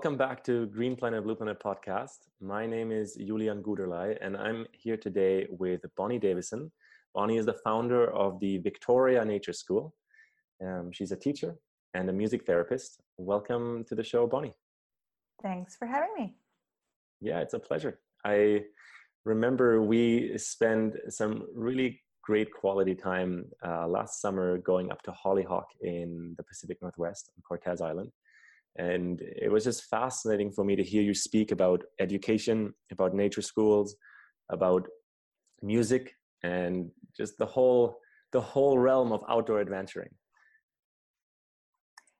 welcome back to Green Planet Blue Planet podcast. My name is Julian Guderlei, and I'm here today with Bonnie Davison. Bonnie is the founder of the Victoria Nature School. Um, she's a teacher and a music therapist. Welcome to the show, Bonnie. Thanks for having me. Yeah, it's a pleasure. I remember we spent some really great quality time uh, last summer going up to Hollyhock in the Pacific Northwest on Cortes Island. And it was just fascinating for me to hear you speak about education, about nature schools, about music, and just the whole the whole realm of outdoor adventuring.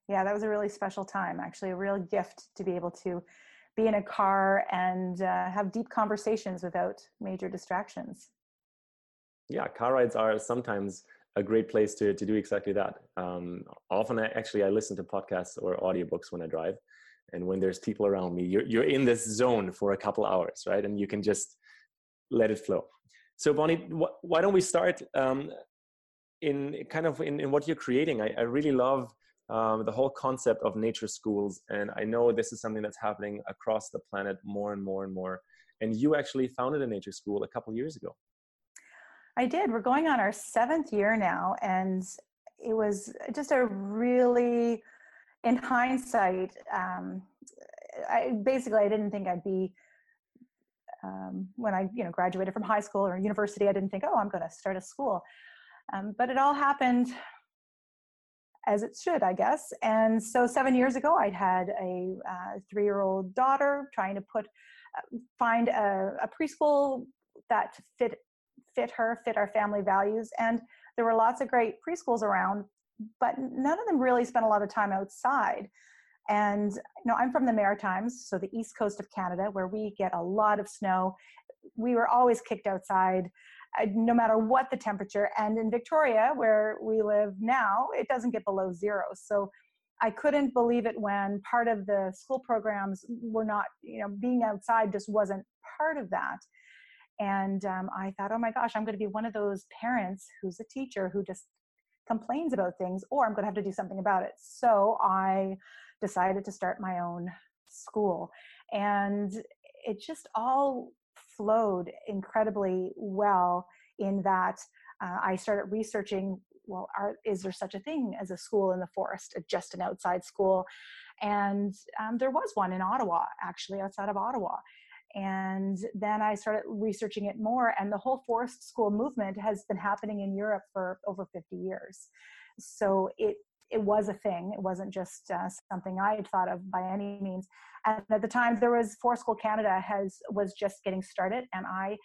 Yeah, that was a really special time. Actually, a real gift to be able to be in a car and uh, have deep conversations without major distractions. Yeah, car rides are sometimes a great place to, to do exactly that. Um, often, I, actually, I listen to podcasts or audiobooks when I drive. And when there's people around me, you're, you're in this zone for a couple hours, right? And you can just let it flow. So, Bonnie, wh- why don't we start um, in kind of in, in what you're creating? I, I really love um, the whole concept of nature schools. And I know this is something that's happening across the planet more and more and more. And you actually founded a nature school a couple years ago. I did. We're going on our seventh year now. And it was just a really, in hindsight, um, I basically I didn't think I'd be um, when I you know graduated from high school or university. I didn't think, oh, I'm going to start a school. Um, but it all happened as it should, I guess. And so seven years ago, I'd had a uh, three-year-old daughter trying to put uh, find a, a, preschool that fit fit her, fit our family values, and there were lots of great preschools around, but none of them really spent a lot of time outside. And you know, I'm from the Maritimes, so the east coast of Canada, where we get a lot of snow. We were always kicked outside uh, no matter what the temperature. And in Victoria, where we live now, it doesn't get below zero. So I couldn't believe it when part of the school programs were not, you know, being outside just wasn't part of that. And um, I thought, oh my gosh, I'm going to be one of those parents who's a teacher who just complains about things, or I'm going to have to do something about it. So I decided to start my own school. And it just all flowed incredibly well in that uh, I started researching well, are, is there such a thing as a school in the forest, just an outside school? And um, there was one in Ottawa, actually, outside of Ottawa. And then I started researching it more, and the whole forest school movement has been happening in Europe for over 50 years. So it it was a thing. It wasn't just uh, something I had thought of by any means. And at the time, there was Forest School Canada has was just getting started, and I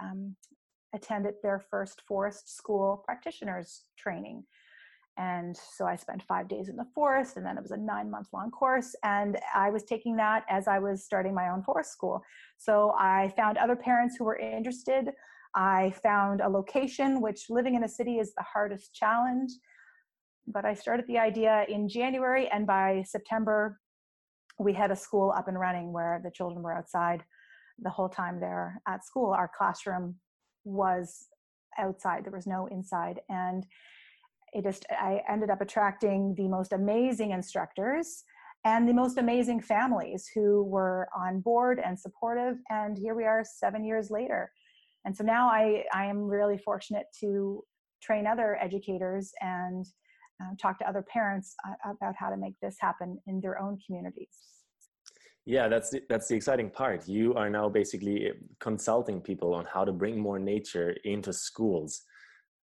um, attended their first forest school practitioners training. And so I spent five days in the forest, and then it was a nine month long course. And I was taking that as I was starting my own forest school. So I found other parents who were interested. I found a location, which living in a city is the hardest challenge but I started the idea in January, and by September, we had a school up and running where the children were outside the whole time they're at school. Our classroom was outside, there was no inside. And it just, I ended up attracting the most amazing instructors and the most amazing families who were on board and supportive. And here we are seven years later. And so now I, I am really fortunate to train other educators and um, talk to other parents uh, about how to make this happen in their own communities. Yeah, that's the, that's the exciting part. You are now basically eh, consulting people on how to bring more nature into schools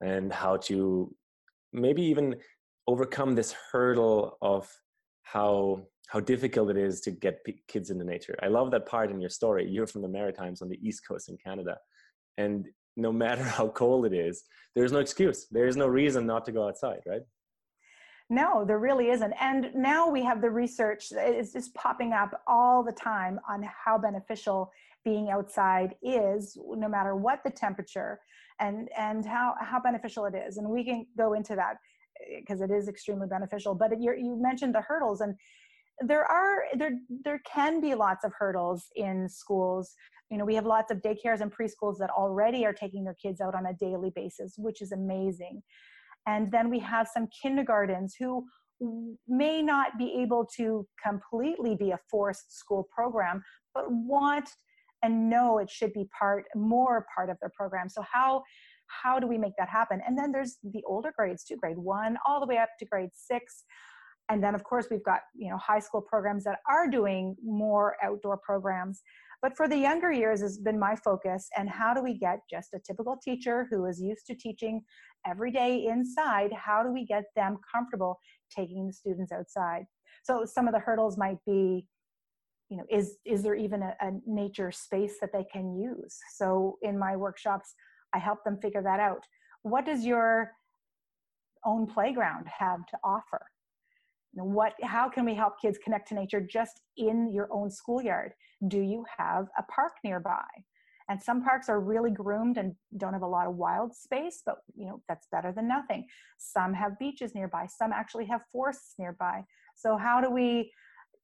and how to maybe even overcome this hurdle of how how difficult it is to get p- kids into nature. I love that part in your story. You're from the Maritimes on the East Coast in Canada, and no matter how cold it is, there's no excuse. There is no reason not to go outside, right? No, there really isn't. And now we have the research, it's just popping up all the time on how beneficial being outside is, no matter what the temperature, and, and how, how beneficial it is. And we can go into that eh, because it is extremely beneficial. But you mentioned the hurdles, and there are there there can be lots of hurdles in schools you know we have lots of daycares and preschools that already are taking their kids out on a daily basis which is amazing and then we have some kindergartens who may not be able to completely be a forest school program, but want and know it should be part more part of their program. So how how do we make that happen? And then there's the older grades too, grade one all the way up to grade six. And then of course we've got you know high school programs that are doing more outdoor programs. But for the younger years has been my focus. And how do we get just a typical teacher who is used to teaching every day inside? How do we get them comfortable taking the students outside? So some of the hurdles might be, you know, is is there even a, a nature space that they can use? So in my workshops, I help them figure that out. What does your own playground have to offer? You know, what how can we help kids connect to nature just in your own schoolyard do you have a park nearby and some parks are really groomed and don't have a lot of wild space but you know that's better than nothing some have beaches nearby some actually have forests nearby so how do we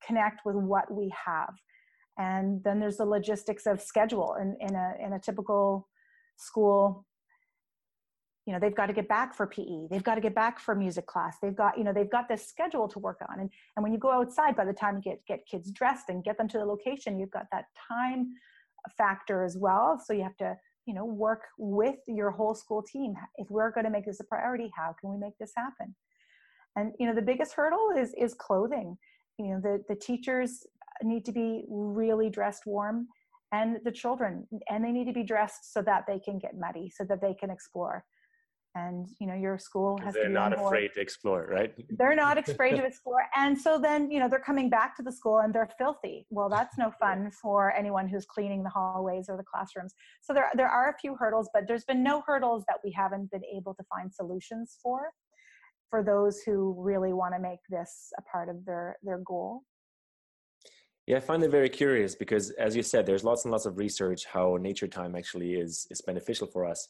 connect with what we have. And then there's the logistics of schedule. In, in a in a typical school you know they've got to get back for pe they've got to get back for music class. They've got you know they've got this schedule to work on. And, and when you go outside by the time you get get kids dressed and get them to the location you've got that time factor as well. So you have to you know work with your whole school team. If we're going to make this a priority how can we make this happen? And you know the biggest hurdle is is clothing you know the the teachers need to be really dressed warm and the children and they need to be dressed so that they can get muddy so that they can explore. And you know your school has they're not afraid to explore right? They're not afraid to explore. And so then you know they're coming back to the school and they're filthy. Well that's no fun for anyone who's cleaning the hallways or the classrooms. So there there are a few hurdles but there's been no hurdles that we haven't been able to find solutions for for those who really want to make this a part of their their goal? Yeah, I find it very curious because, as you said, there's lots and lots of research how nature time actually is is beneficial for us.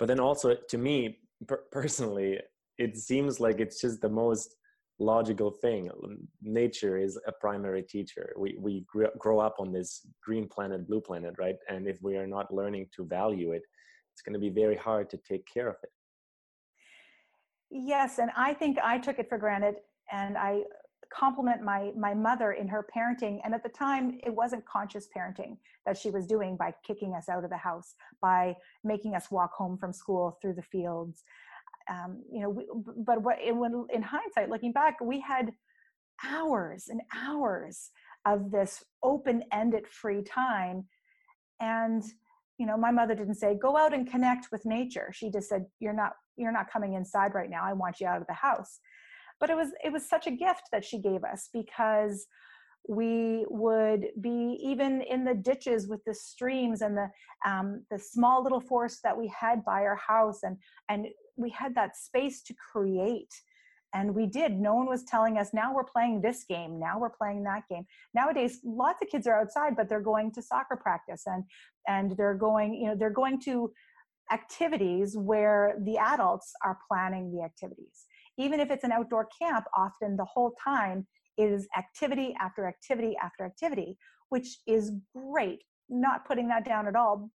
But then also to me per- personally it seems like it's just the most logical thing. Nature is a primary teacher. We we grow up on this green planet blue planet right? And if we are not learning to value it it's going to be very hard to take care of it yes and i think i took it for granted and i compliment my my mother in her parenting and at the time it wasn't conscious parenting that she was doing by kicking us out of the house by making us walk home from school through the fields. Um, you know we, but what when in hindsight looking back we had hours and hours of this open-ended free time and you know my mother didn't say go out and connect with nature. She just said you're not you're not coming inside right now i want you out of the house. But it was it was such a gift that she gave us because we would be even in the ditches with the streams and the um, the small little forest that we had by our house and and we had that space to create. And we did. No one was telling us now we're playing this game. Now we're playing that game. Nowadays lots of kids are outside but they're going to soccer practice and and they're going you know they're going to activities where the adults are planning the activities even if it's an outdoor camp, often the whole time is activity after activity after activity, which is great. Not putting that down at all.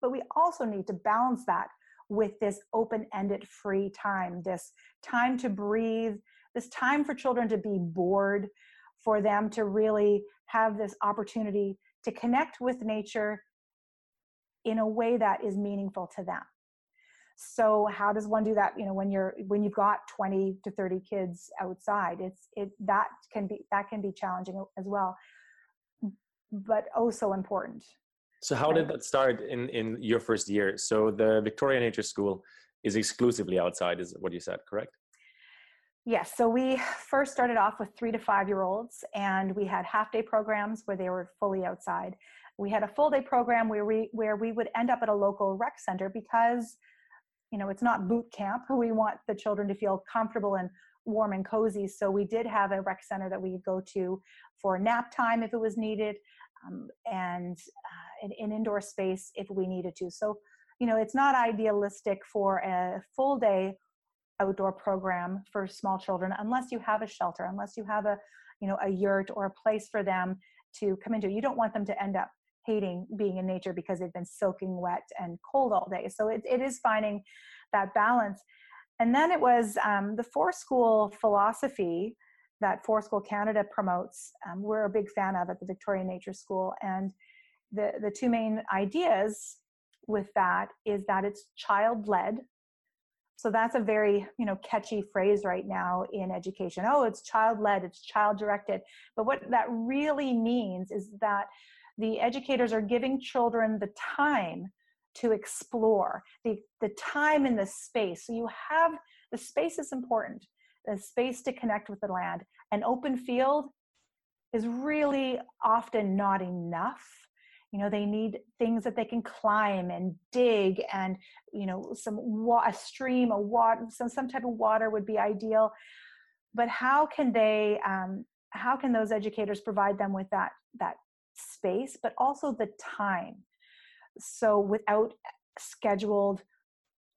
But we also need to balance that with this open ended free time, this time to breathe, this time for children to be bored, for them to really have this opportunity to connect with nature in a way that is meaningful to them. So how does one do that you know when you're when you've got 20 to 30 kids outside? It's it that can be that can be challenging as well but oh so important. So how did that start in in your first year? So the victoria nature school is exclusively outside is what you said correct? Yes, so we first started off with three to five year olds, and we had half day programs where they were fully outside. We had a full day program where we where we would end up at a local rec center because you know it's not boot camp. We want the children to feel comfortable and warm and cozy. So we did have a rec center that we could go to for nap time if it was needed um, and uh, an, an indoor space if we needed to. So you know it's not idealistic for a full day outdoor program for small children unless you have a shelter unless you have a you know a yurt or a place for them to come into. You don't want them to end up hating being in nature because they've been soaking wet and cold all day. So it, it is finding that balance. and then it was um, the Forest School philosophy that Forest School Canada promotes. Um, we're a big fan of at the Victoria Nature School, and the the two main ideas with that is that it's child led. So that's a very you know catchy phrase right now in education. Oh, it's child led, it's child directed. But what that really means is that the educators are giving children the time to explore the, the time and the space. So you have the space is important, the space to connect with the land. An open field is really often not enough. You know, they need things that they can climb and dig, and you know, some wa- a stream, a water, some some type of water would be ideal. But how can they? Um, how can those educators provide them with that that space, but also the time? so without scheduled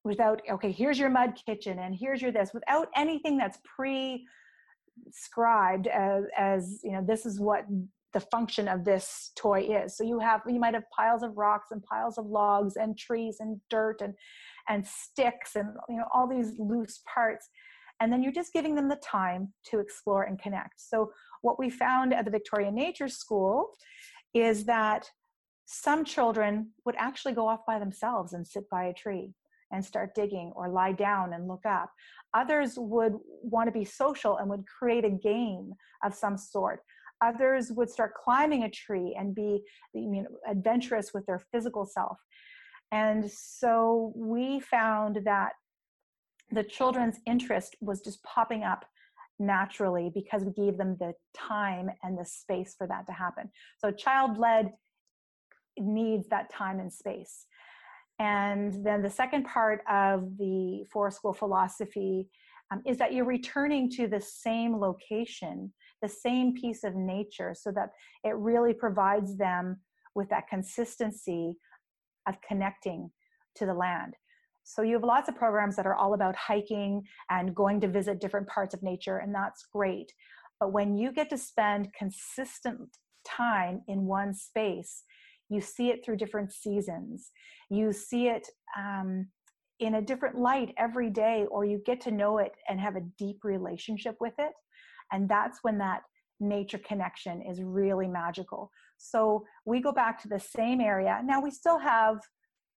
without okay here's your mud kitchen and here's your this without anything that's pre scribed as, as you know this is what the function of this toy is. So you have you might have piles of rocks and piles of logs and trees and dirt and and sticks and you know all these loose parts. And then you're just giving them the time to explore and connect. So what we found at the victoria nature school is that some children would actually go off by themselves and sit by a tree and start digging or lie down and look up. Others would want to be social and would create a game of some sort. Others would start climbing a tree and be you know, adventurous with their physical self. And so we found that the children's interest was just popping up naturally because we gave them the time and the space for that to happen. So child led needs that time and space. And then the second part of the Forest School philosophy um, is that you're returning to the same location, the same piece of nature, so that it really provides them with that consistency of connecting to the land. So you have lots of programs that are all about hiking and going to visit different parts of nature, and that's great. But when you get to spend consistent time in one space, you see it through different seasons. You see it um, in a different light every day or you get to know it and have a deep relationship with it. And that's when that nature connection is really magical. So we go back to the same area. Now we still have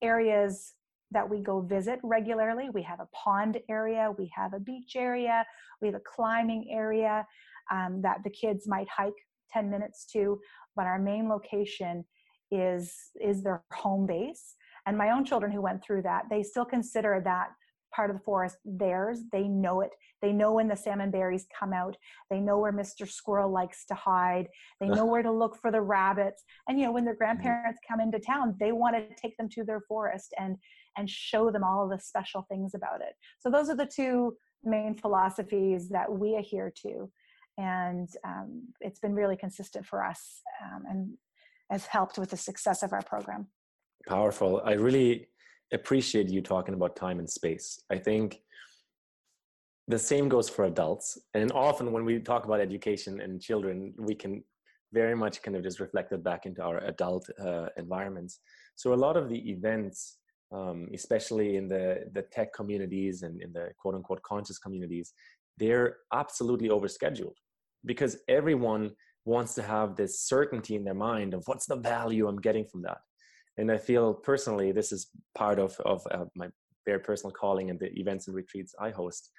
areas that we go visit regularly. We have a pond area we have a beach area we have a climbing area um, that the kids might hike 10 minutes to but our main location is is their home base. And my own children who went through that they still consider that part of the forest theirs. They know it. They know when the salmon berries come out. They know where mr squirrel likes to hide. They know where to look for the rabbits. And you know when their mm-hmm. grandparents come into town they want to take them to their forest and and show them all the special things about it so those are the two main philosophies that we adhere to and um, it's been really consistent for us um, and has helped with the success of our program. Powerful. I really appreciate you talking about time and space. I think the same goes for adults. And often when we talk about education and children, we can very much kind of just reflect it back into our adult uh, environments. So a lot of the events, um, especially in the, the tech communities and in the quote unquote conscious communities, they're absolutely overscheduled because everyone wants to have this certainty in their mind of what's the value I'm getting from that. And I feel personally, this is part of, of uh, my very personal calling and the events and retreats I host.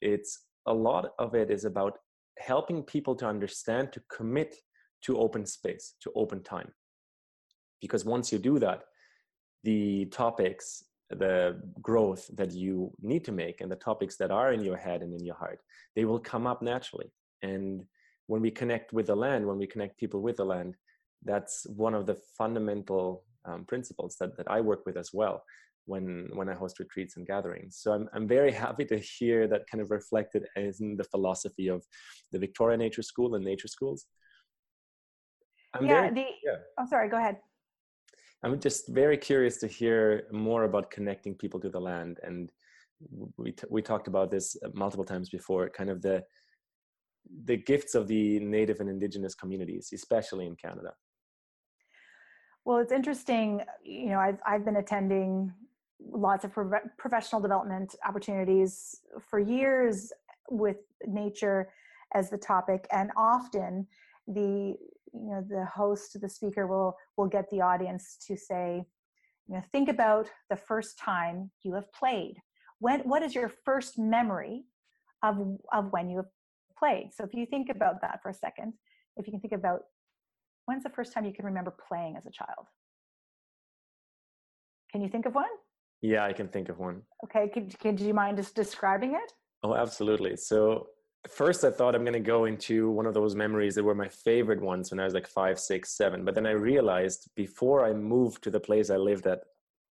It's a lot of it is about helping people to understand, to commit to open space, to open time. Because once you do that, the topics, the growth that you need to make, and the topics that are in your head and in your heart, they will come up naturally. And when we connect with the land, when we connect people with the land, that's one of the fundamental um, principles that, that I work with as well when when I host retreats and gatherings. So I'm I'm very happy to hear that kind of reflected in the philosophy of the Victoria Nature School and nature schools. I'm yeah, very, the, yeah. Oh, sorry. Go ahead. I'm just very curious to hear more about connecting people to the land, and we t- we talked about this multiple times before. Kind of the the gifts of the native and indigenous communities, especially in Canada? Well, it's interesting. You know, I've I've been attending lots of pro- professional development opportunities for years with nature as the topic and often the you know the host the speaker will will get the audience to say you know think about the first time you have played. When what is your first memory of of when you have played? So if you think about that for a second if you can think about when's the first time you can remember playing as a child? Can you think of one? Yeah i can think of one. Okay could, could do you mind just describing it? Oh absolutely. So first i thought i'm going to go into one of those memories that were my favorite ones when i was like five six seven but then i realized before i moved to the place i lived at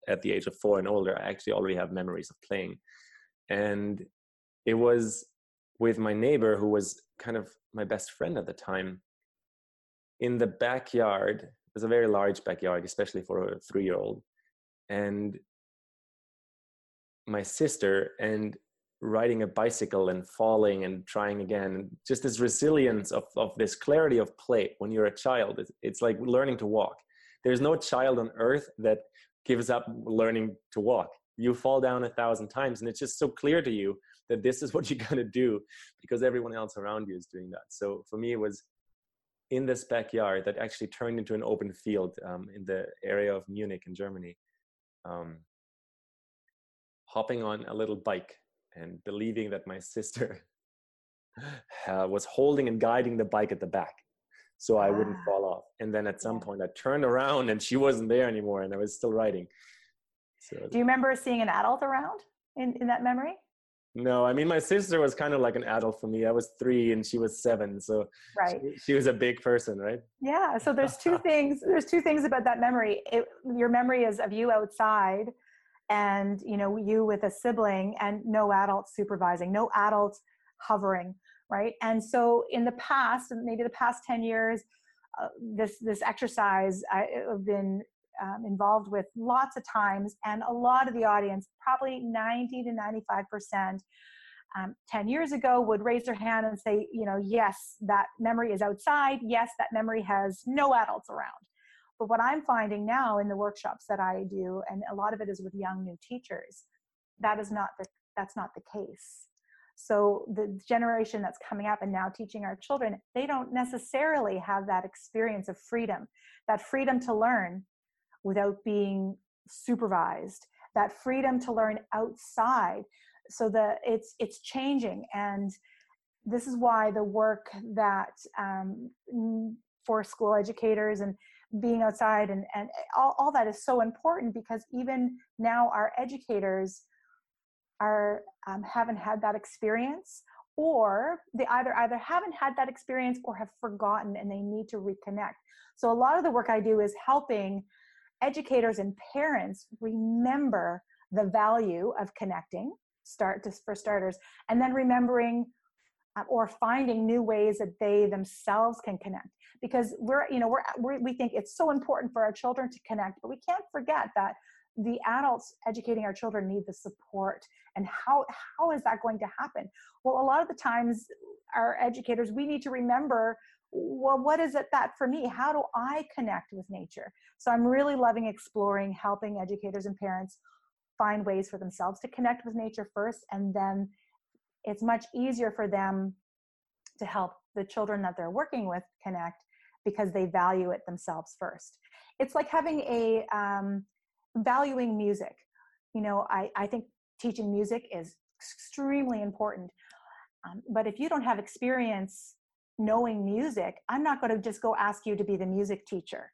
at the age of four and older i actually already have memories of playing. And it was with my neighbor who was kind of my best friend at the time. In the backyard it was a very large backyard especially for a three year old and my sister and riding a bicycle and falling and trying again. Just this resilience of, of this clarity of play. When you're a child it's, it's like learning to walk. There's no child on earth that gives up learning to walk. You fall down a thousand times and it's just so clear to you that this is what you're going to do because everyone else around you is doing that. So for me it was in this backyard that actually turned into an open field um, in the area of munich in germany. Um, hopping on a little bike and believing that my sister uh, was holding and guiding the bike at the back so I wouldn't ah. fall off. And then at some point I turned around and she wasn't there anymore and I was still riding. So, Do you remember seeing an adult around in, in that memory? No, I mean my sister was kind of like an adult for me. I was three and she was seven, so right. she, she was a big person, right? Yeah. So there's two things. There's two things about that memory. It, your memory is of you outside, and you know you with a sibling and no adult supervising no adult hovering right? And so in the past maybe the past 10 years uh, this this exercise i've been um, involved with lots of times and a lot of the audience probably 90 to 95 percent um, 10 years ago would raise their hand and say you know yes that memory is outside. Yes that memory has no adults around but what I'm finding now in the workshops that I do, and a lot of it is with young new teachers, that is not the that's not the case. So the generation that's coming up and now teaching our children, they don't necessarily have that experience of freedom, that freedom to learn without being supervised, that freedom to learn outside. So the it's it's changing, and this is why the work that um, forest school educators and being outside and, and all, all that is so important because even now our educators are um, haven't had that experience or they either either haven't had that experience or have forgotten and they need to reconnect. So a lot of the work i do is helping educators and parents remember the value of connecting start for starters and then remembering or finding new ways that they themselves can connect. Because we're you know we're, we're, we think it's so important for our children to connect but we can't forget that the adults educating our children need the support. And how how is that going to happen? Well a lot of the times our educators we need to remember well what is it that for me how do i connect with nature? So i'm really loving exploring helping educators and parents find ways for themselves to connect with nature first and then it's much easier for them to help the children that they're working with connect because they value it themselves first. It's like having a um, valuing music. You know, I, I think teaching music is extremely important. Um, but if you don't have experience knowing music, I'm not going to just go ask you to be the music teacher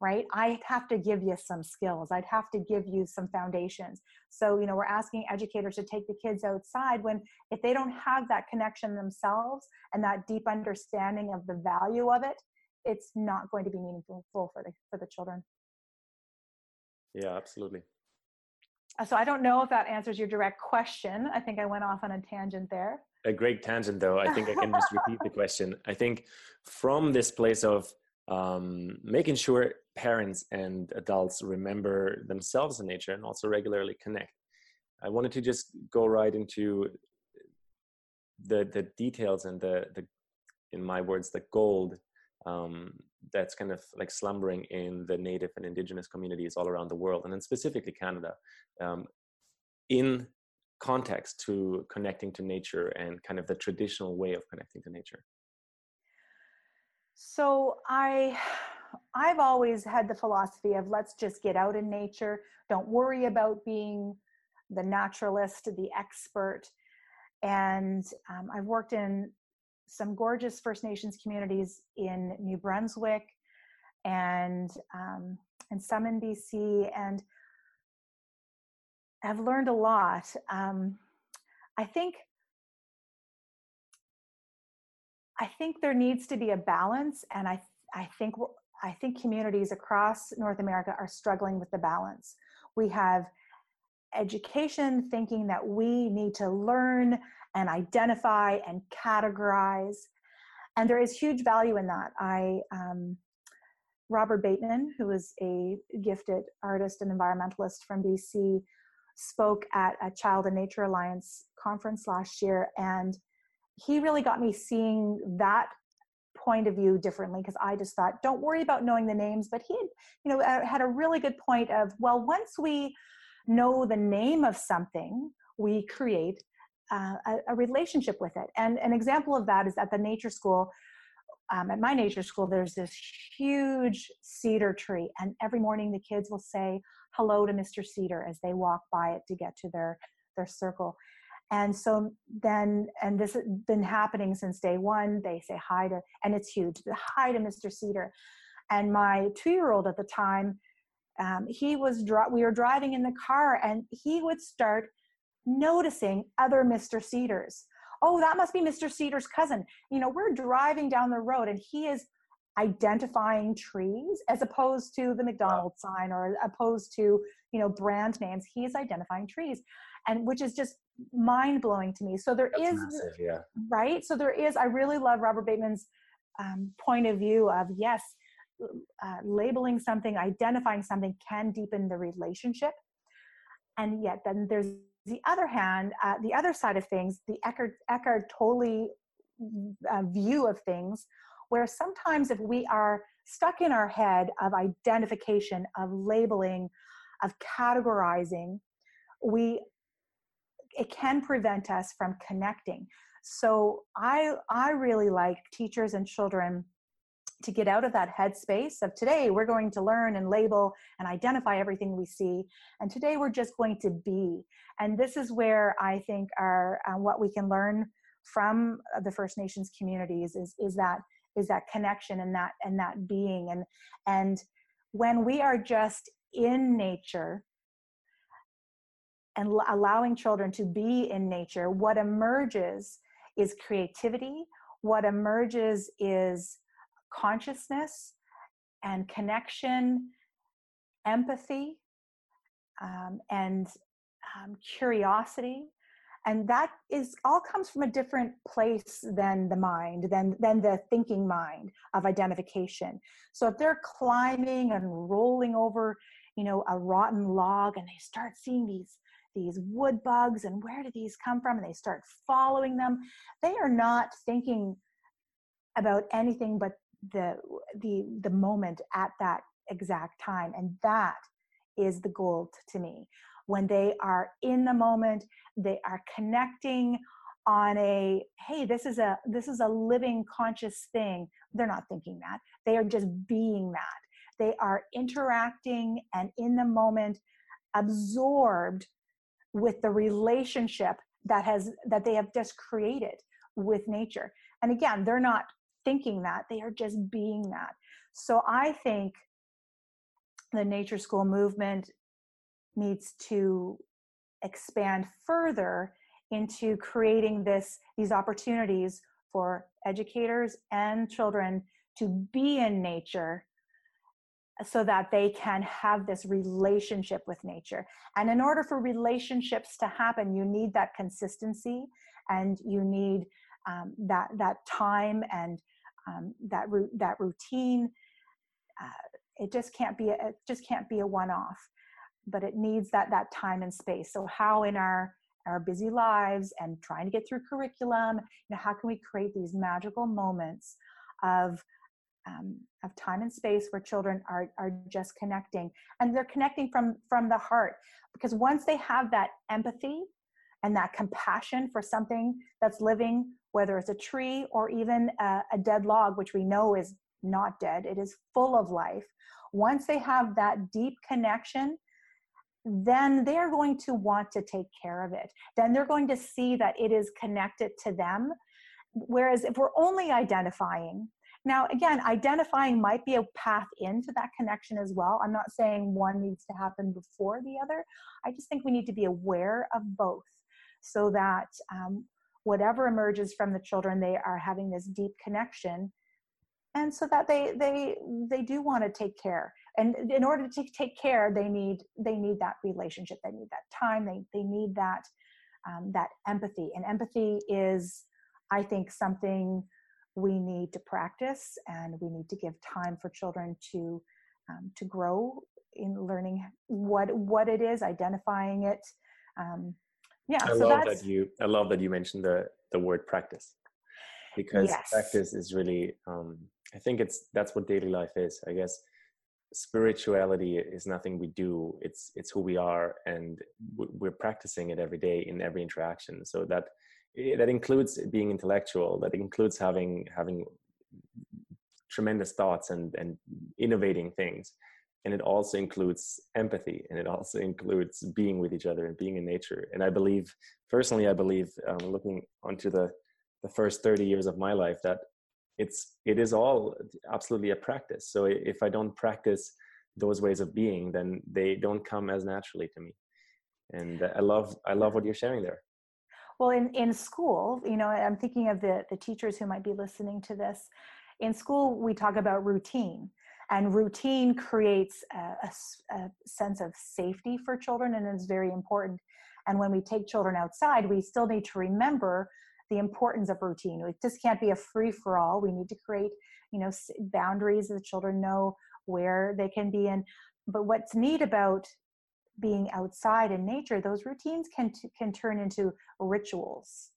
right? I'd have to give you some skills. I'd have to give you some foundations. So you know we're asking educators to take the kids outside when if they don't have that connection themselves and that deep understanding of the value of it it's not going to be meaningful for the for the children. Yeah absolutely. Uh, so i don't know if that answers your direct question. I think i went off on a tangent there. A great tangent though. I think i can just repeat the question. I think from this place of um, making sure parents and adults remember themselves in nature and also regularly connect. I wanted to just go right into the the details and the the in my words the gold um, that's kind of like slumbering in the native and indigenous communities all around the world and then specifically canada um, in context to connecting to nature and kind of the traditional way of connecting to nature so i i've always had the philosophy of let's just get out in nature don't worry about being the naturalist the expert and um, i've worked in some gorgeous First Nations communities in New Brunswick and um, and some in BC, and I've learned a lot. Um, I think I think there needs to be a balance, and I I think I think communities across North America are struggling with the balance. We have education thinking that we need to learn and identify and categorize. And there is huge value in that. I, um, Robert Bateman, who is a gifted artist and environmentalist from BC, spoke at a Child and Nature Alliance conference last year. And he really got me seeing that point of view differently because I just thought, don't worry about knowing the names. But he, had, you know, uh, had a really good point of, well, once we know the name of something, we create uh, a, a, relationship with it. And an example of that is at the nature school. Um, at my nature school, there's this huge cedar tree, and every morning the kids will say hello to Mr. Cedar as they walk by it to get to their their circle. And so then, and this has been happening since day one. They say hi to, and it's huge. Hi to Mr. Cedar. And my two-year-old at the time, um, he was we were driving in the car, and he would start noticing other Mr. Cedars. Oh, that must be Mr. Cedar's cousin. You know, we're driving down the road and he is identifying trees as opposed to the McDonald's wow. sign or opposed to, you know, brand names. He's identifying trees. And which is just mind blowing to me. So there That's is, massive, yeah. right? So there is, I really love Robert Bateman's um, point of view of yes, uh, labeling something, identifying something can deepen the relationship. And yet then there's the other hand, uh, the other side of things, the Eckhart, Eckhart Tolle uh, view of things, where sometimes if we are stuck in our head of identification, of labeling, of categorizing, we it can prevent us from connecting. So I I really like teachers and children to get out of that headspace of today we're going to learn and label and identify everything we see and today we're just going to be and this is where i think our uh, what we can learn from the first nations communities is is that is that connection and that and that being and and when we are just in nature and allowing children to be in nature what emerges is creativity what emerges is consciousness and connection, empathy, um, and um, curiosity. And that is all comes from a different place than the mind, than, than the thinking mind of identification. So if they're climbing and rolling over, you know, a rotten log and they start seeing these these wood bugs and where do these come from and they start following them. They are not thinking about anything but the the the moment at that exact time and that is the gold to me. When they are in the moment they are connecting on a hey this is a this is a living conscious thing. They're not thinking that. They are just being that. They are interacting and in the moment absorbed with the relationship that has that they have just created with nature and again they're not thinking that, they are just being that. So I think the nature school movement needs to expand further into creating this these opportunities for educators and children to be in nature so that they can have this relationship with nature and in order for relationships to happen you need that consistency and you need um, that that time and um, that that routine. Uh, it just can't be it just can't be a one-off, but it needs that that time and space. So how in our our busy lives and trying to get through curriculum, you know, how can we create these magical moments of um, of time and space where children are are just connecting. And they're connecting from from the heart because once they have that empathy and that compassion for something that's living whether it's a tree or even a, a dead log which we know is not dead it is full of life once they have that deep connection then they're going to want to take care of it. Then they're going to see that it is connected to them. Whereas if we're only identifying now, again, identifying might be a path into that connection as well. I'm not saying one needs to happen before the other. I just think we need to be aware of both so that um, whatever emerges from the children, they are having this deep connection. And so that they they they do want to take care, and in order to take care, they need they need that relationship, they need that time, they they need that um, that empathy, and empathy is, I think, something we need to practice and we need to give time for children to um, to grow in learning what what it is identifying it um, yeah i so love that you i love that you mentioned the the word practice because yes. practice is really um, i think it's that's what daily life is i guess spirituality is nothing we do it's it's who we are and we're practicing it every day in every interaction so that that includes being intellectual that includes having having tremendous thoughts and and innovating things. And it also includes empathy and it also includes being with each other and being in nature. And i believe personally i believe um, looking onto the the first 30 years of my life that it's it is all absolutely a practice. So if i don't practice those ways of being then they don't come as naturally to me. And i love i love what you're sharing there well, in, in school, you know, I'm thinking of the, the teachers who might be listening to this. In school, we talk about routine, and routine creates a, a, a sense of safety for children, and is very important. And when we take children outside, we still need to remember the importance of routine. It just can't be a free for all. We need to create, you know, boundaries that the children know where they can be in. But what's neat about being outside in nature those routines can can turn into rituals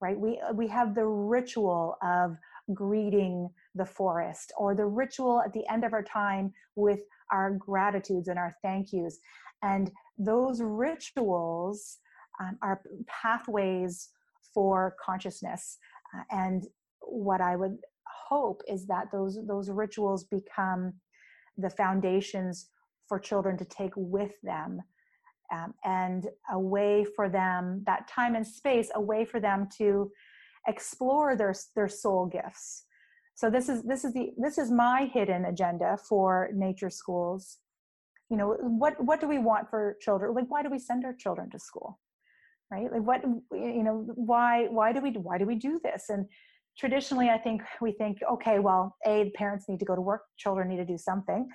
right? We uh, we have the ritual of greeting the forest or the ritual at the end of our time with our gratitudes and our thank yous. And those rituals um, are pathways for consciousness uh, and what i would hope is that those those rituals become the foundations for children to take with them um, and a way for them that time and space a way for them to explore their their soul gifts. So this is this is the this is my hidden agenda for nature schools. You know what what do we want for children? Like why do we send our children to school? Right? Like what you know why why do we why do we do this? And traditionally i think we think okay well a parents need to go to work. Children need to do something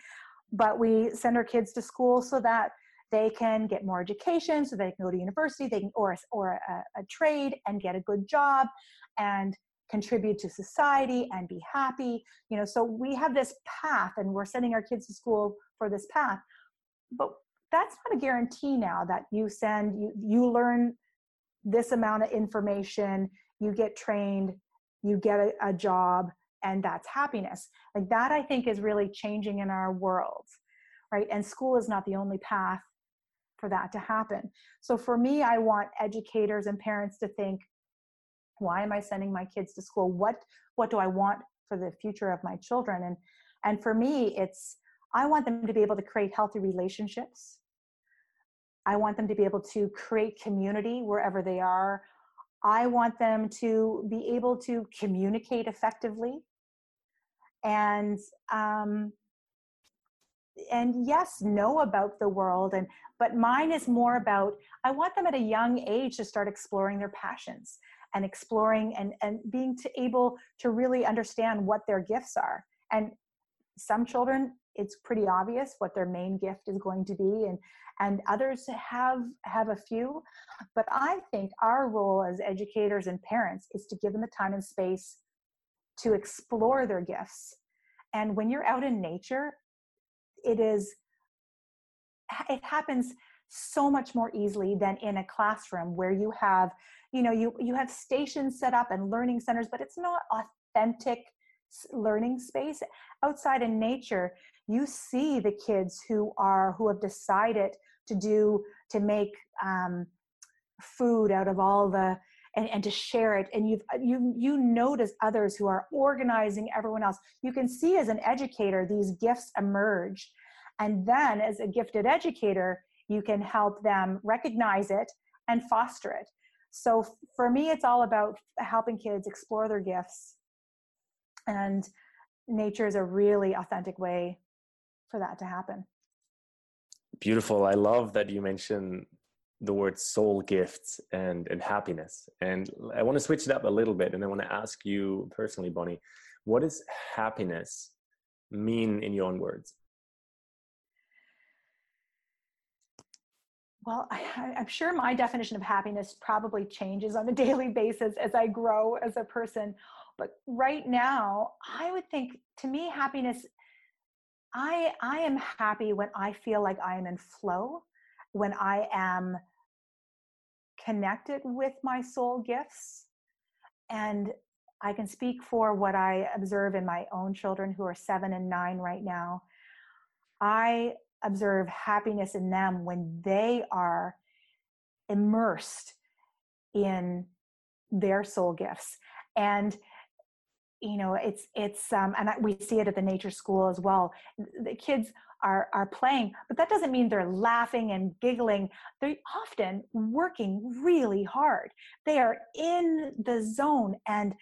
but we send our kids to school so that they can get more education so they can go to university they can or, or a, a trade and get a good job and contribute to society and be happy you know so we have this path and we're sending our kids to school for this path. But that's not a guarantee now that you send you you learn this amount of information you get trained you get a, a job and that's happiness. Like that i think is really changing in our world right? And school is not the only path for that to happen. So for me i want educators and parents to think why am i sending my kids to school? What what do i want for the future of my children? And and for me it's i want them to be able to create healthy relationships. I want them to be able to create community wherever they are. I want them to be able to communicate effectively and um, and yes know about the world and but mine is more about i want them at a young age to start exploring their passions and exploring and and being to able to really understand what their gifts are. And some children it's pretty obvious what their main gift is going to be and and others have have a few but i think our role as educators and parents is to give them the time and space to explore their gifts. And when you're out in nature, it is it happens so much more easily than in a classroom where you have you know you you have stations set up and learning centers but it's not authentic learning space outside in nature you see the kids who are who have decided to do to make um, food out of all the and, and to share it. And you've you you notice others who are organizing everyone else. You can see as an educator these gifts emerge. And then as a gifted educator you can help them recognize it and foster it. So for me it's all about helping kids explore their gifts. And nature is a really authentic way for that to happen. Beautiful. I love that you mentioned the word soul gifts and and happiness. And i want to switch it up a little bit and i want to ask you personally bonnie what does happiness mean in your own words? Well I, i'm sure my definition of happiness probably changes on a daily basis as i grow as a person. But right now i would think to me happiness i i am happy when i feel like i am in flow when i am connected with my soul gifts and i can speak for what i observe in my own children who are 7 and 9 right now. I observe happiness in them when they are immersed in their soul gifts. And you know it's it's um and we see it at the nature school as well. The kids are are playing but that doesn't mean they're laughing and giggling. They're often working really hard. They are in the zone and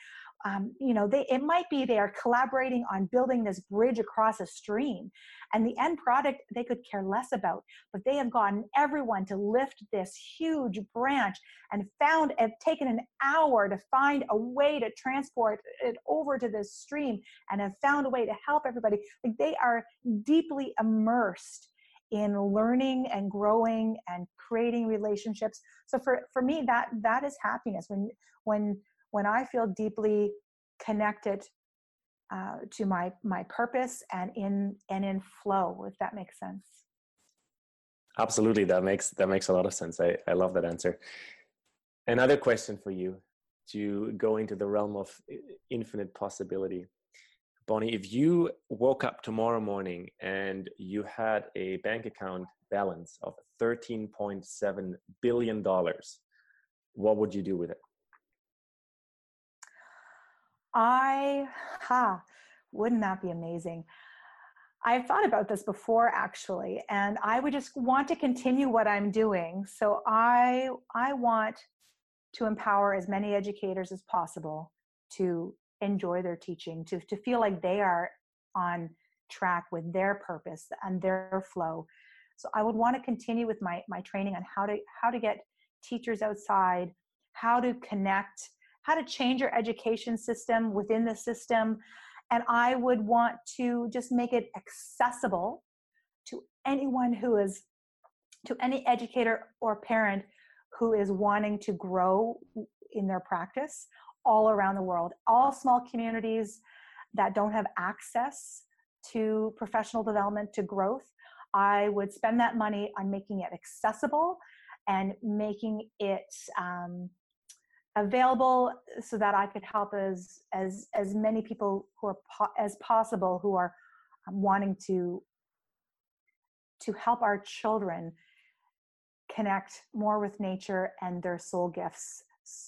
um, you know they it might be they are collaborating on building this bridge across a stream and the end product they could care less about but they have gotten everyone to lift this huge branch and found have taken an hour to find a way to transport it over to this stream and have found a way to help everybody. Like they are deeply immersed in learning and growing and creating relationships. So for for me that that is happiness. When when when I feel deeply connected uh, to my my purpose and in and in flow, if that makes sense. Absolutely, that makes that makes a lot of sense. I, I love that answer. Another question for you to go into the realm of infinite possibility. Bonnie, if you woke up tomorrow morning and you had a bank account balance of $13.7 billion, what would you do with it? I, ha, wouldn't that be amazing? I've thought about this before actually, and I would just want to continue what I'm doing. So I, I want to empower as many educators as possible to enjoy their teaching, to, to feel like they are on track with their purpose and their flow. So I would want to continue with my, my training on how to, how to get teachers outside, how to connect how to change your education system within the system. And I would want to just make it accessible to anyone who is, to any educator or parent who is wanting to grow in their practice all around the world. All small communities that don't have access to professional development, to growth, I would spend that money on making it accessible and making it um, available so that I could help as as as many people who are po- as possible who are um, wanting to to help our children connect more with nature and their soul gifts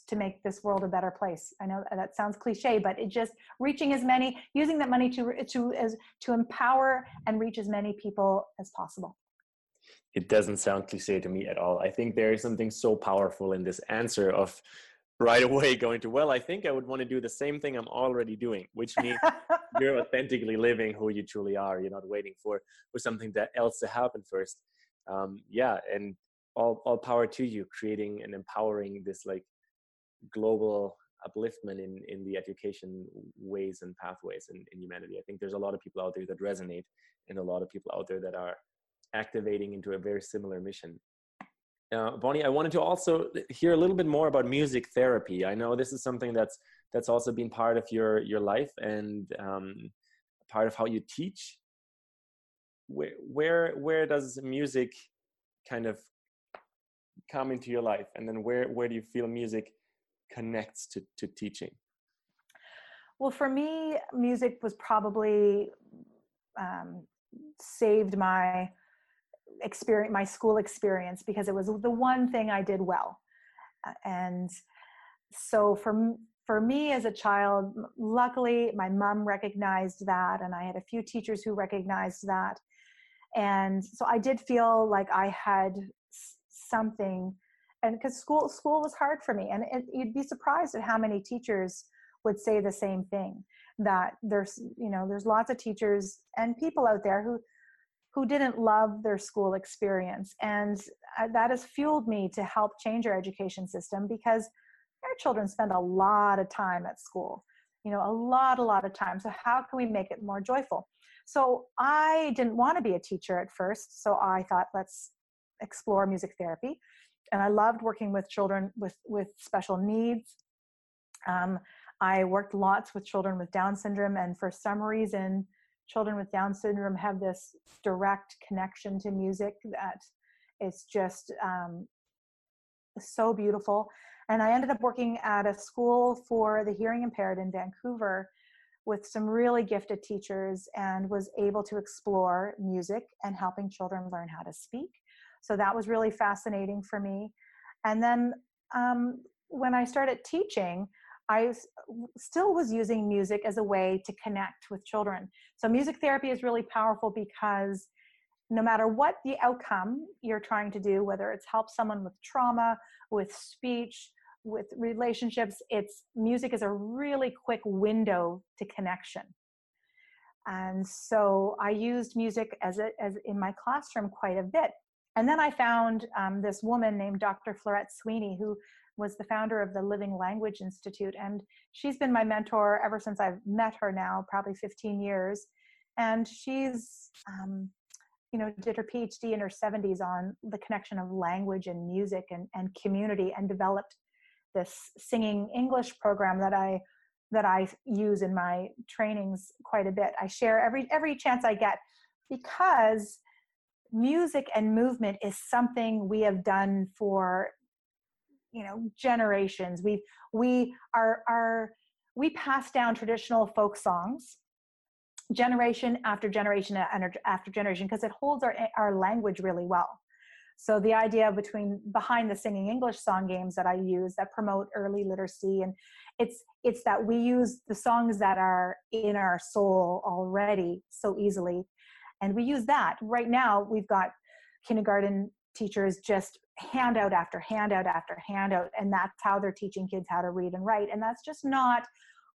to make this world a better place. I know that sounds cliche, but it just reaching as many, using that money to to as to empower and reach as many people as possible. It doesn't sound cliche to me at all. I think there is something so powerful in this answer of right away going to well i think i would want to do the same thing i'm already doing which means you're authentically living who you truly are. You're not waiting for for something that else to happen first. Um, yeah and all, all power to you creating and empowering this like global upliftment in in the education ways and pathways in, in humanity. I think there's a lot of people out there that resonate and a lot of people out there that are activating into a very similar mission uh, Bonnie, I wanted to also hear a little bit more about music therapy. I know this is something that's that's also been part of your your life and um, part of how you teach. Where where where does music kind of come into your life, and then where where do you feel music connects to to teaching? well, for me, music was probably um, saved my experience, my school experience, because it was the one thing I did well. Uh, and so for for me as a child, luckily my mom recognized that, and I had a few teachers who recognized that, and so I did feel like I had something, and because school school was hard for me, and it, you'd be surprised at how many teachers would say the same thing that there's you know there's lots of teachers and people out there who who didn't love their school experience. And uh, that has fueled me to help change our education system because our children spend a lot of time at school you know a lot a lot of time. So how can we make it more joyful? So i didn't want to be a teacher at first so i thought let's explore music therapy. And i loved working with children with with special needs. Um, I worked lots with children with Down syndrome, and for some reason, children with Down syndrome have this direct connection to music that it's just um, so beautiful. And I ended up working at a school for the hearing impaired in Vancouver with some really gifted teachers and was able to explore music and helping children learn how to speak. So that was really fascinating for me. And then um, when I started teaching, I still was using music as a way to connect with children. So, music therapy is really powerful because no matter what the outcome you're trying to do, whether it's help someone with trauma, with speech, with relationships, it's music is a really quick window to connection. And so I used music as a, as in my classroom quite a bit. And then I found um, this woman named Dr. Florette Sweeney, who was the founder of the Living Language Institute. And she's been my mentor ever since I've met her now, probably 15 years. And she's, um, you know, did her PhD in her 70s on the connection of language and music and, and community and developed this singing English program that I that I use in my trainings quite a bit. I share every every chance I get because music and movement is something we have done for you know generations. We we are are we pass down traditional folk songs generation after generation after generation because it holds our our language really well. So the idea between behind the singing english song games that i use that promote early literacy and it's it's that we use the songs that are in our soul already so easily. And we use that. Right now we've got kindergarten teachers just handout after handout after handout and that's how they're teaching kids how to read and write and that's just not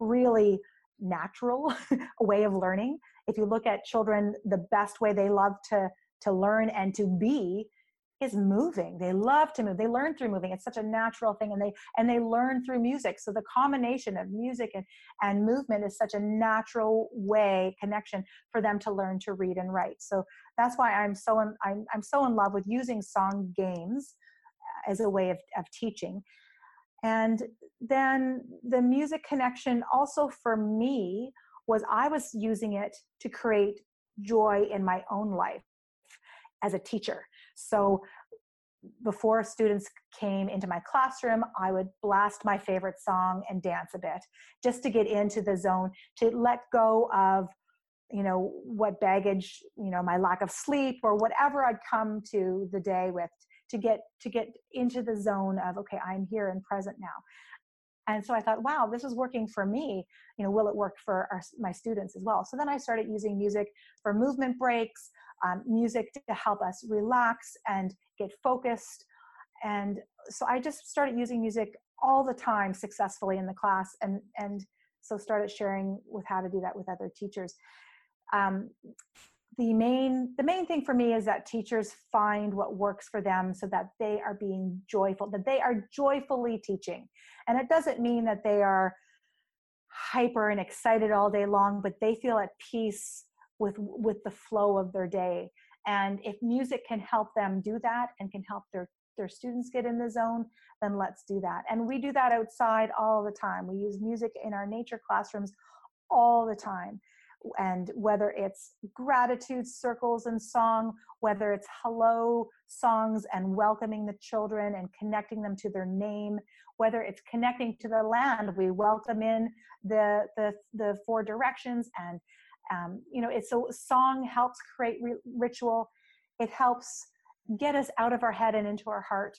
really natural way of learning. If you look at children the best way they love to to learn and to be is moving. They love to move. They learn through moving. It's such a natural thing and they and they learn through music. So the combination of music and, and movement is such a natural way connection for them to learn to read and write. So that's why i'm so in, I'm, I'm so in love with using song games uh, as a way of, of teaching. And then the music connection also for me was i was using it to create joy in my own life as a teacher so before students came into my classroom, I would blast my favorite song and dance a bit just to get into the zone, to let go of, you know, what baggage, you know, my lack of sleep or whatever I'd come to the day with to get to get into the zone of okay, I'm here and present now. And so I thought, wow, this is working for me. You know, will it work for our, my students as well? So then I started using music for movement breaks, um, music to help us relax and get focused. And so I just started using music all the time successfully in the class and, and so started sharing with how to do that with other teachers. Um, the main the main thing for me is that teachers find what works for them so that they are being joyful that they are joyfully teaching. And it doesn't mean that they are hyper and excited all day long but they feel at peace with with the flow of their day. And if music can help them do that and can help their their students get in the zone then let's do that. And we do that outside all the time. We use music in our nature classrooms all the time and whether it's gratitude circles and song whether it's hello songs and welcoming the children and connecting them to their name whether it's connecting to the land we welcome in the the, the four directions and um, you know it's a song helps create re- ritual. It helps get us out of our head and into our heart.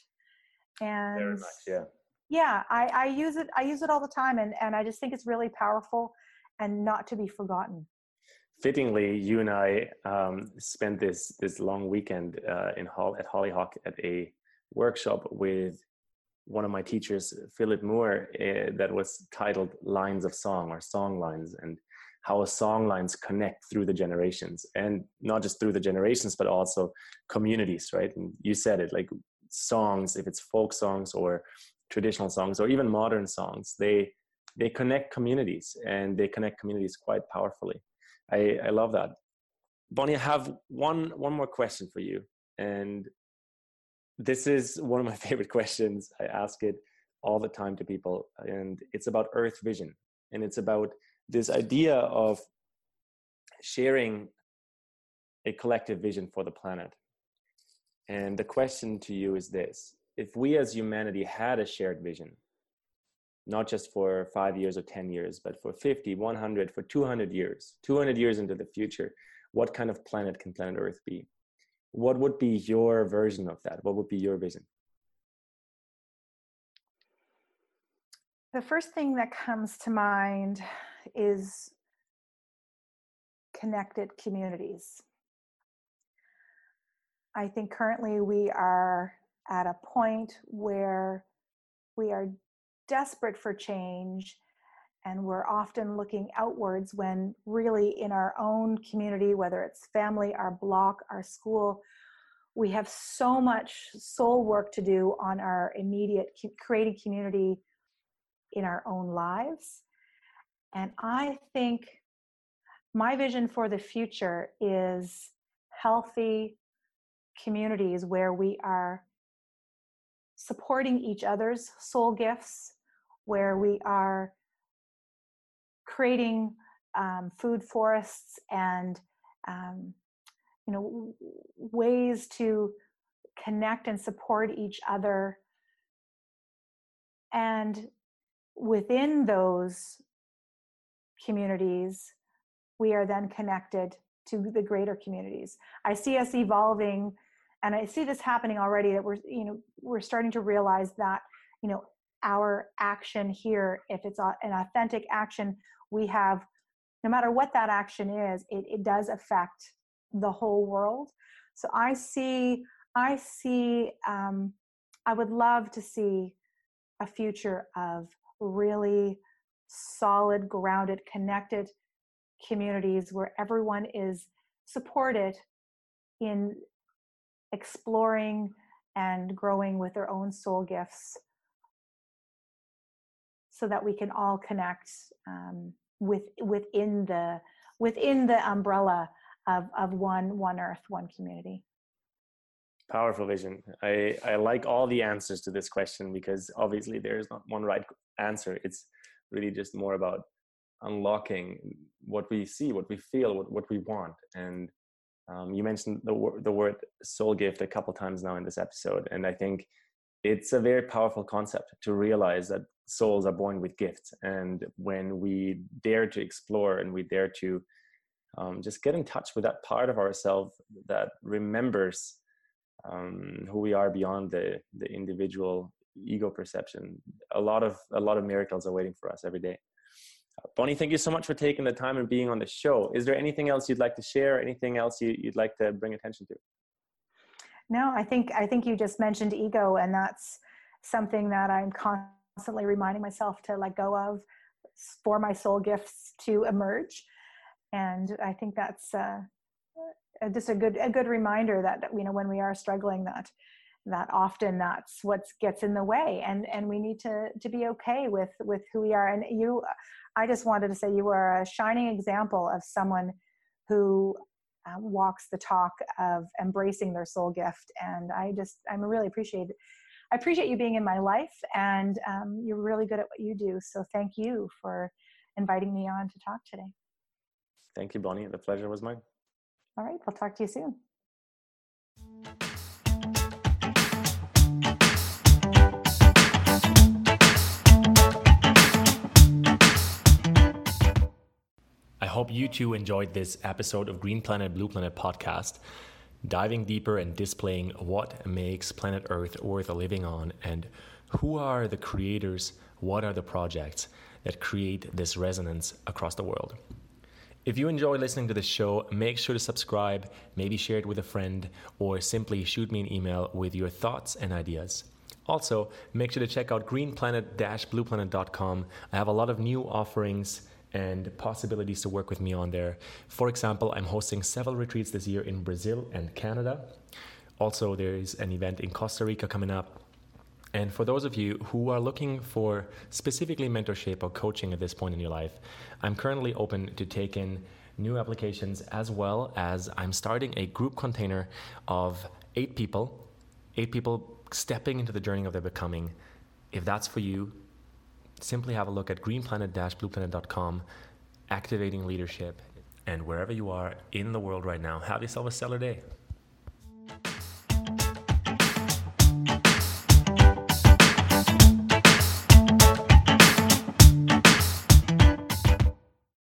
And Very much, yeah. yeah I, I use it i use it all the time and, and i just think it's really powerful and not to be forgotten fittingly you and i um, spent this this long weekend uh, in hall at hollyhock at a workshop with one of my teachers philip moore uh, that was titled lines of song or song lines and how song lines connect through the generations and not just through the generations but also communities right? And you said it like songs if it's folk songs or traditional songs or even modern songs they they connect communities and they connect communities quite powerfully i i love that. Bonnie i have one one more question for you and this is one of my favorite questions. I ask it all the time to people and it's about earth vision and it's about this idea of sharing a collective vision for the planet. And the question to you is this. If we as humanity had a shared vision, not just for five years or 10 years, but for 50, 100, for 200 years, 200 years into the future, what kind of planet can planet Earth be? What would be your version of that? What would be your vision? The first thing that comes to mind is connected communities. I think currently we are at a point where we are desperate for change and we're often looking outwards when really in our own community whether it's family our block our school we have so much soul work to do on our immediate creating community in our own lives. And i think my vision for the future is healthy communities where we are supporting each other's soul gifts, where we are creating um, food forests and um, you know ways to connect and support each other. And within those communities we are then connected to the greater communities. I see us evolving and i see this happening already that we're you know we're starting to realize that you know our action here if it's an authentic action we have no matter what that action is it, it does affect the whole world. So i see i see um, i would love to see a future of really solid grounded connected communities where everyone is supported in exploring and growing with their own soul gifts so that we can all connect um, with within the within the umbrella of, of one one earth one community. Powerful vision. I i like all the answers to this question because obviously there is not one right answer. It's really just more about unlocking what we see what we feel what, what we want. And um, you mentioned the, the word soul gift a couple times now in this episode, and I think it's a very powerful concept to realize that souls are born with gifts. And when we dare to explore and we dare to um, just get in touch with that part of ourselves that remembers um, who we are beyond the, the individual ego perception, a lot of a lot of miracles are waiting for us every day. Bonnie, thank you so much for taking the time and being on the show. Is there anything else you'd like to share? Anything else you, would like to bring attention to? No, I think I think you just mentioned ego, and that's something that I'm constantly reminding myself to let go of for my soul gifts to emerge. And I think that's uh, just a good a good reminder that you know when we are struggling that that often that's what gets in the way and and we need to to be okay with with who we are and you I just wanted to say you are a shining example of someone who uh, walks the talk of embracing their soul gift. And I just, I'm really appreciate, I appreciate you being in my life and um, you're really good at what you do. So thank you for inviting me on to talk today. Thank you, Bonnie. The pleasure was mine. All right. We'll talk to you soon. Hope you too enjoyed this episode of Green Planet Blue Planet podcast, diving deeper and displaying what makes planet Earth worth living on and who are the creators, what are the projects that create this resonance across the world. If you enjoy listening to this show, make sure to subscribe, maybe share it with a friend, or simply shoot me an email with your thoughts and ideas. Also, make sure to check out greenplanet-blueplanet.com. I have a lot of new offerings and possibilities to work with me on there. For example, I'm hosting several retreats this year in Brazil and Canada. Also, there is an event in Costa Rica coming up and for those of you who are looking for specifically mentorship or coaching at this point in your life, I'm currently open to take in new applications as well as I'm starting a group container of eight people, eight people stepping into the journey of their becoming. If that's for you, simply have a look at greenplanet-blueplanet.com, activating leadership, and wherever you are in the world right now, have yourself a stellar day.